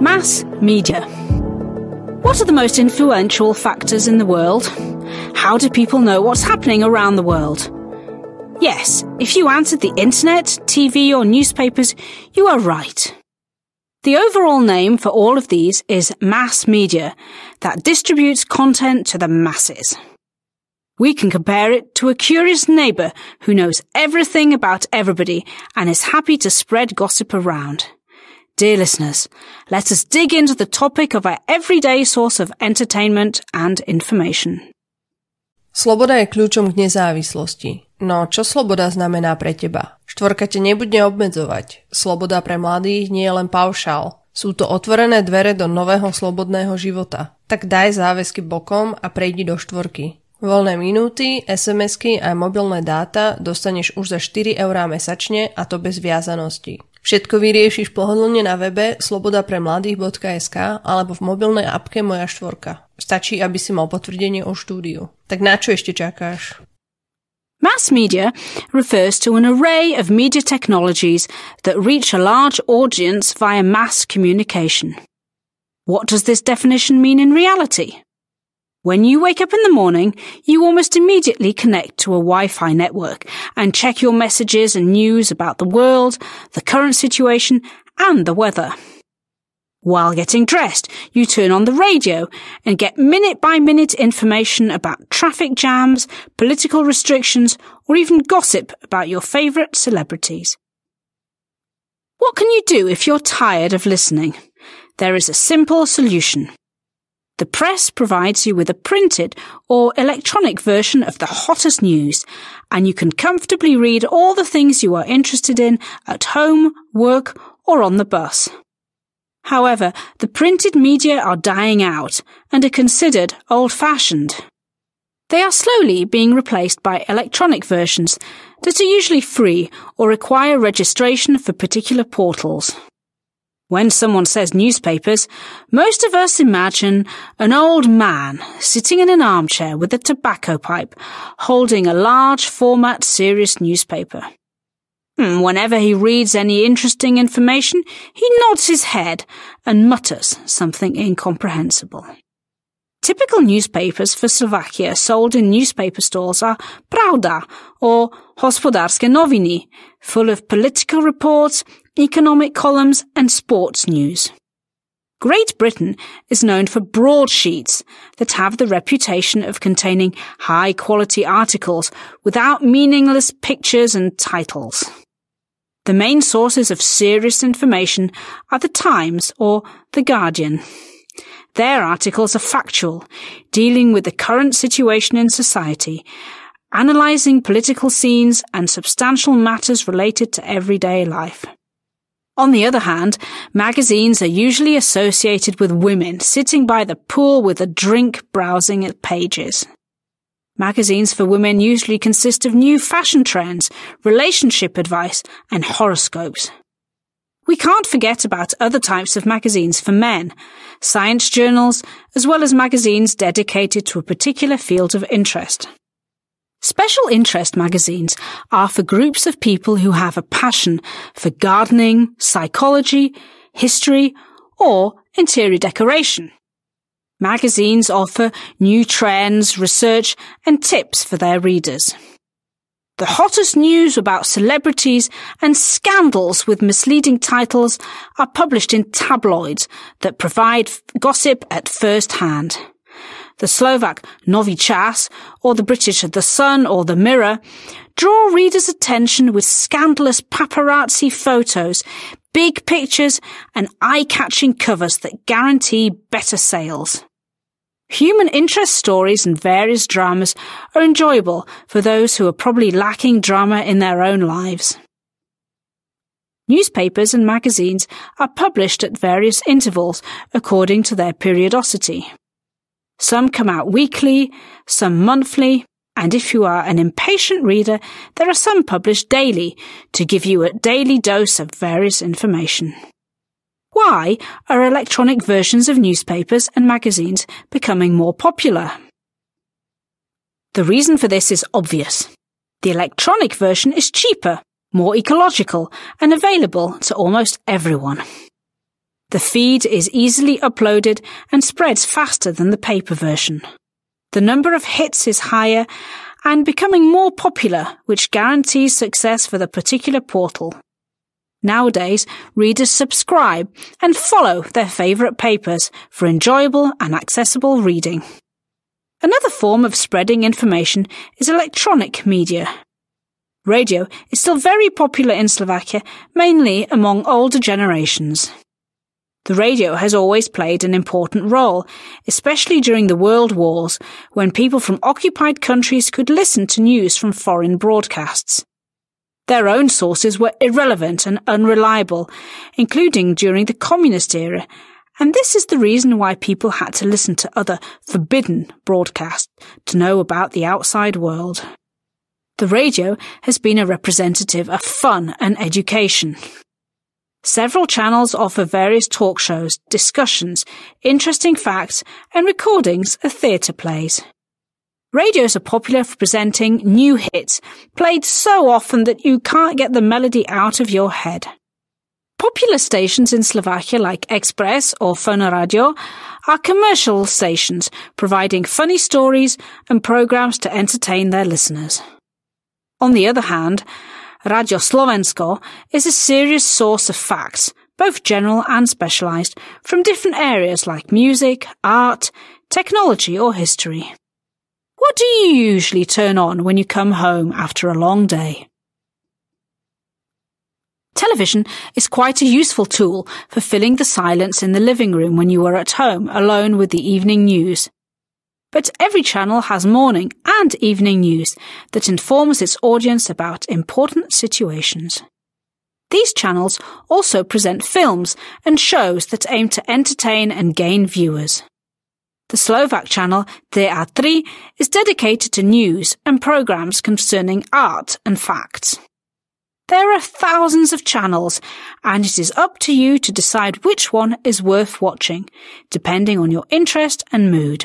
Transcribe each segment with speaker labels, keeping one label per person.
Speaker 1: Mass media. What are the most influential factors in the world? How do people know what's happening around the world? Yes, if you answered the internet, TV, or newspapers, you are right. The overall name for all of these is mass media that distributes content to the masses. We can compare it to a curious neighbour who knows everything about everybody and is happy to spread gossip around. Dear listeners, let us dig into the topic of our everyday source of entertainment and information.
Speaker 2: Sloboda je kľúčom k nezávislosti. No čo sloboda znamená pre teba? Štvorka te nebude obmedzovať. Sloboda pre mladých nie je len paušál. Sú to otvorené dvere do nového slobodného života. Tak daj záväzky bokom a prejdi do štvorky. Voľné minúty, SMS-ky a mobilné dáta dostaneš už za 4 eurá mesačne a to bez viazanosti. Všetko vyriešiš pohodlne na webe slobodapremladých.sk alebo v mobilnej apke Moja štvorka. Stačí, aby si mal potvrdenie o štúdiu. Tak na čo ešte čakáš?
Speaker 1: Mass media refers to an array of media technologies that reach a large audience via mass communication. What does this definition mean in reality? When you wake up in the morning, you almost immediately connect to a Wi-Fi network and check your messages and news about the world, the current situation, and the weather. While getting dressed, you turn on the radio and get minute by minute information about traffic jams, political restrictions, or even gossip about your favourite celebrities. What can you do if you're tired of listening? There is a simple solution. The press provides you with a printed or electronic version of the hottest news, and you can comfortably read all the things you are interested in at home, work, or on the bus. However, the printed media are dying out and are considered old-fashioned. They are slowly being replaced by electronic versions that are usually free or require registration for particular portals. When someone says newspapers, most of us imagine an old man sitting in an armchair with a tobacco pipe, holding a large format serious newspaper. Hmm, whenever he reads any interesting information, he nods his head and mutters something incomprehensible. Typical newspapers for Slovakia sold in newspaper stores are Pravda or Hospodárske noviny, full of political reports, economic columns, and sports news. Great Britain is known for broadsheets that have the reputation of containing high quality articles without meaningless pictures and titles. The main sources of serious information are the Times or the Guardian. Their articles are factual, dealing with the current situation in society, analysing political scenes and substantial matters related to everyday life. On the other hand, magazines are usually associated with women sitting by the pool with a drink browsing at pages. Magazines for women usually consist of new fashion trends, relationship advice, and horoscopes. We can't forget about other types of magazines for men, science journals, as well as magazines dedicated to a particular field of interest. Special interest magazines are for groups of people who have a passion for gardening, psychology, history, or interior decoration. Magazines offer new trends, research, and tips for their readers. The hottest news about celebrities and scandals with misleading titles are published in tabloids that provide gossip at first hand the Slovak Nový Čas, or the British The Sun or The Mirror, draw readers' attention with scandalous paparazzi photos, big pictures, and eye-catching covers that guarantee better sales. Human interest stories and various dramas are enjoyable for those who are probably lacking drama in their own lives. Newspapers and magazines are published at various intervals according to their periodicity. Some come out weekly, some monthly, and if you are an impatient reader, there are some published daily to give you a daily dose of various information. Why are electronic versions of newspapers and magazines becoming more popular? The reason for this is obvious. The electronic version is cheaper, more ecological, and available to almost everyone. The feed is easily uploaded and spreads faster than the paper version. The number of hits is higher and becoming more popular, which guarantees success for the particular portal. Nowadays, readers subscribe and follow their favourite papers for enjoyable and accessible reading. Another form of spreading information is electronic media. Radio is still very popular in Slovakia, mainly among older generations. The radio has always played an important role, especially during the World Wars, when people from occupied countries could listen to news from foreign broadcasts. Their own sources were irrelevant and unreliable, including during the communist era, and this is the reason why people had to listen to other forbidden broadcasts to know about the outside world. The radio has been a representative of fun and education. Several channels offer various talk shows, discussions, interesting facts, and recordings of theatre plays. Radios are popular for presenting new hits, played so often that you can't get the melody out of your head. Popular stations in Slovakia like Express or Fun Radio are commercial stations providing funny stories and programs to entertain their listeners. On the other hand, Radio Slovensko is a serious source of facts, both general and specialized, from different areas like music, art, technology or history. What do you usually turn on when you come home after a long day? Television is quite a useful tool for filling the silence in the living room when you are at home alone with the evening news. But every channel has morning and evening news that informs its audience about important situations. These channels also present films and shows that aim to entertain and gain viewers. The Slovak channel Teatri is dedicated to news and programs concerning art and facts. There are thousands of channels, and it is up to you to decide which one is worth watching, depending on your interest and mood.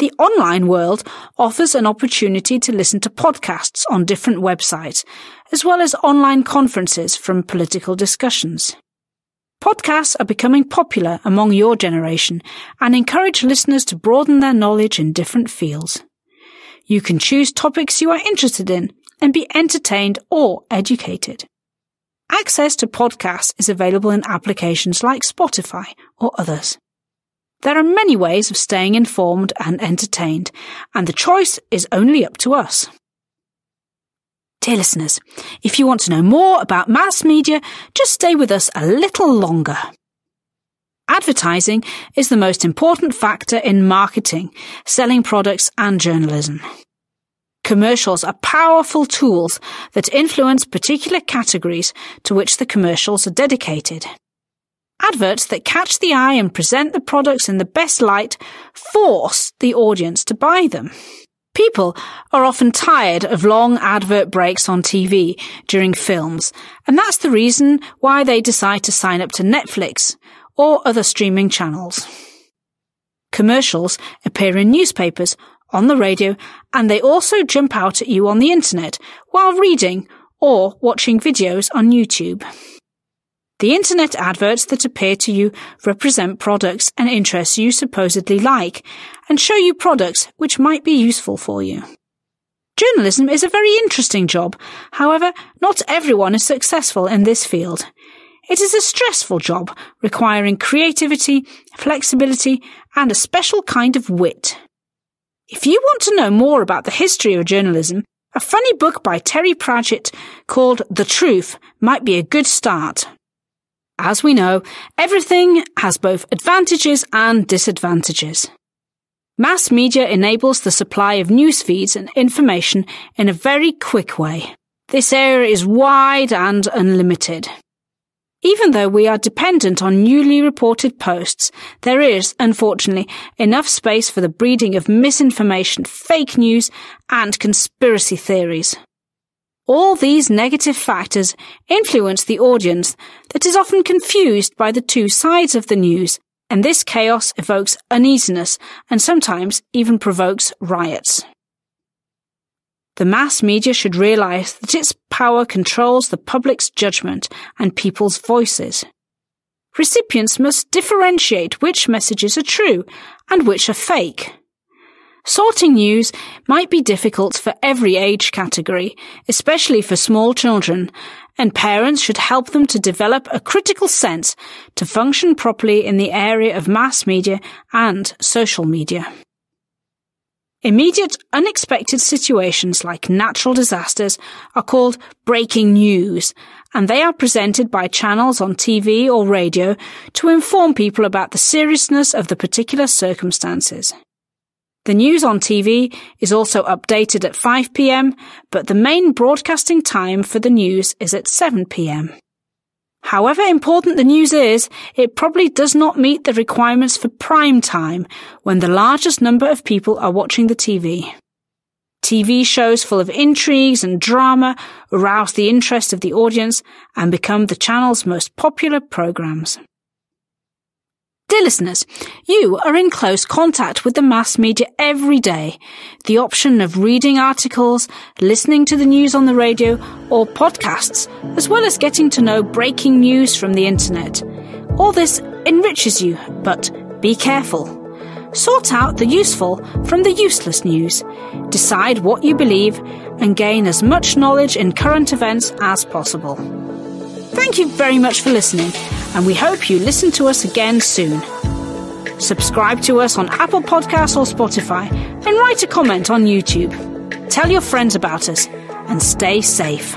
Speaker 1: The online world offers an opportunity to listen to podcasts on different websites, as well as online conferences from political discussions. Podcasts are becoming popular among your generation and encourage listeners to broaden their knowledge in different fields. You can choose topics you are interested in and be entertained or educated. Access to podcasts is available in applications like Spotify or others. There are many ways of staying informed and entertained, and the choice is only up to us. Dear listeners, if you want to know more about mass media, just stay with us a little longer. Advertising is the most important factor in marketing, selling products and journalism. Commercials are powerful tools that influence particular categories to which the commercials are dedicated. Adverts that catch the eye and present the products in the best light force the audience to buy them. People are often tired of long advert breaks on TV during films, and that's the reason why they decide to sign up to Netflix or other streaming channels. Commercials appear in newspapers, on the radio, and they also jump out at you on the internet while reading or watching videos on YouTube. The internet adverts that appear to you represent products and interests you supposedly like and show you products which might be useful for you. Journalism is a very interesting job. However, not everyone is successful in this field. It is a stressful job requiring creativity, flexibility, and a special kind of wit. If you want to know more about the history of journalism, a funny book by Terry Pratchett called The Truth might be a good start. As we know, everything has both advantages and disadvantages. Mass media enables the supply of news feeds and information in a very quick way. This area is wide and unlimited. Even though we are dependent on newly reported posts, there is, unfortunately, enough space for the breeding of misinformation, fake news, and conspiracy theories. All these negative factors influence the audience that is often confused by the two sides of the news, and this chaos evokes uneasiness and sometimes even provokes riots. The mass media should realize that its power controls the public's judgment and people's voices. recipients must differentiate which messages are true and which are fake. Sorting news might be difficult for every age category, especially for small children, and parents should help them to develop a critical sense to function properly in the area of mass media and social media. Immediate unexpected situations like natural disasters are called breaking news, and they are presented by channels on TV or radio to inform people about the seriousness of the particular circumstances. The news on TV is also updated at 5pm, but the main broadcasting time for the news is at 7pm. However important the news is, it probably does not meet the requirements for prime time when the largest number of people are watching the TV. TV shows full of intrigues and drama arouse the interest of the audience and become the channel's most popular programs. Dear listeners, you are in close contact with the mass media every day. The option of reading articles, listening to the news on the radio, or podcasts, as well as getting to know breaking news from the internet. All this enriches you, but be careful. Sort out the useful from the useless news. Decide what you believe and gain as much knowledge in current events as possible. Thank you very much for listening and we hope you listen to us again soon. Subscribe to us on Apple Podcasts or Spotify and write a comment on YouTube. Tell your friends about us and stay safe.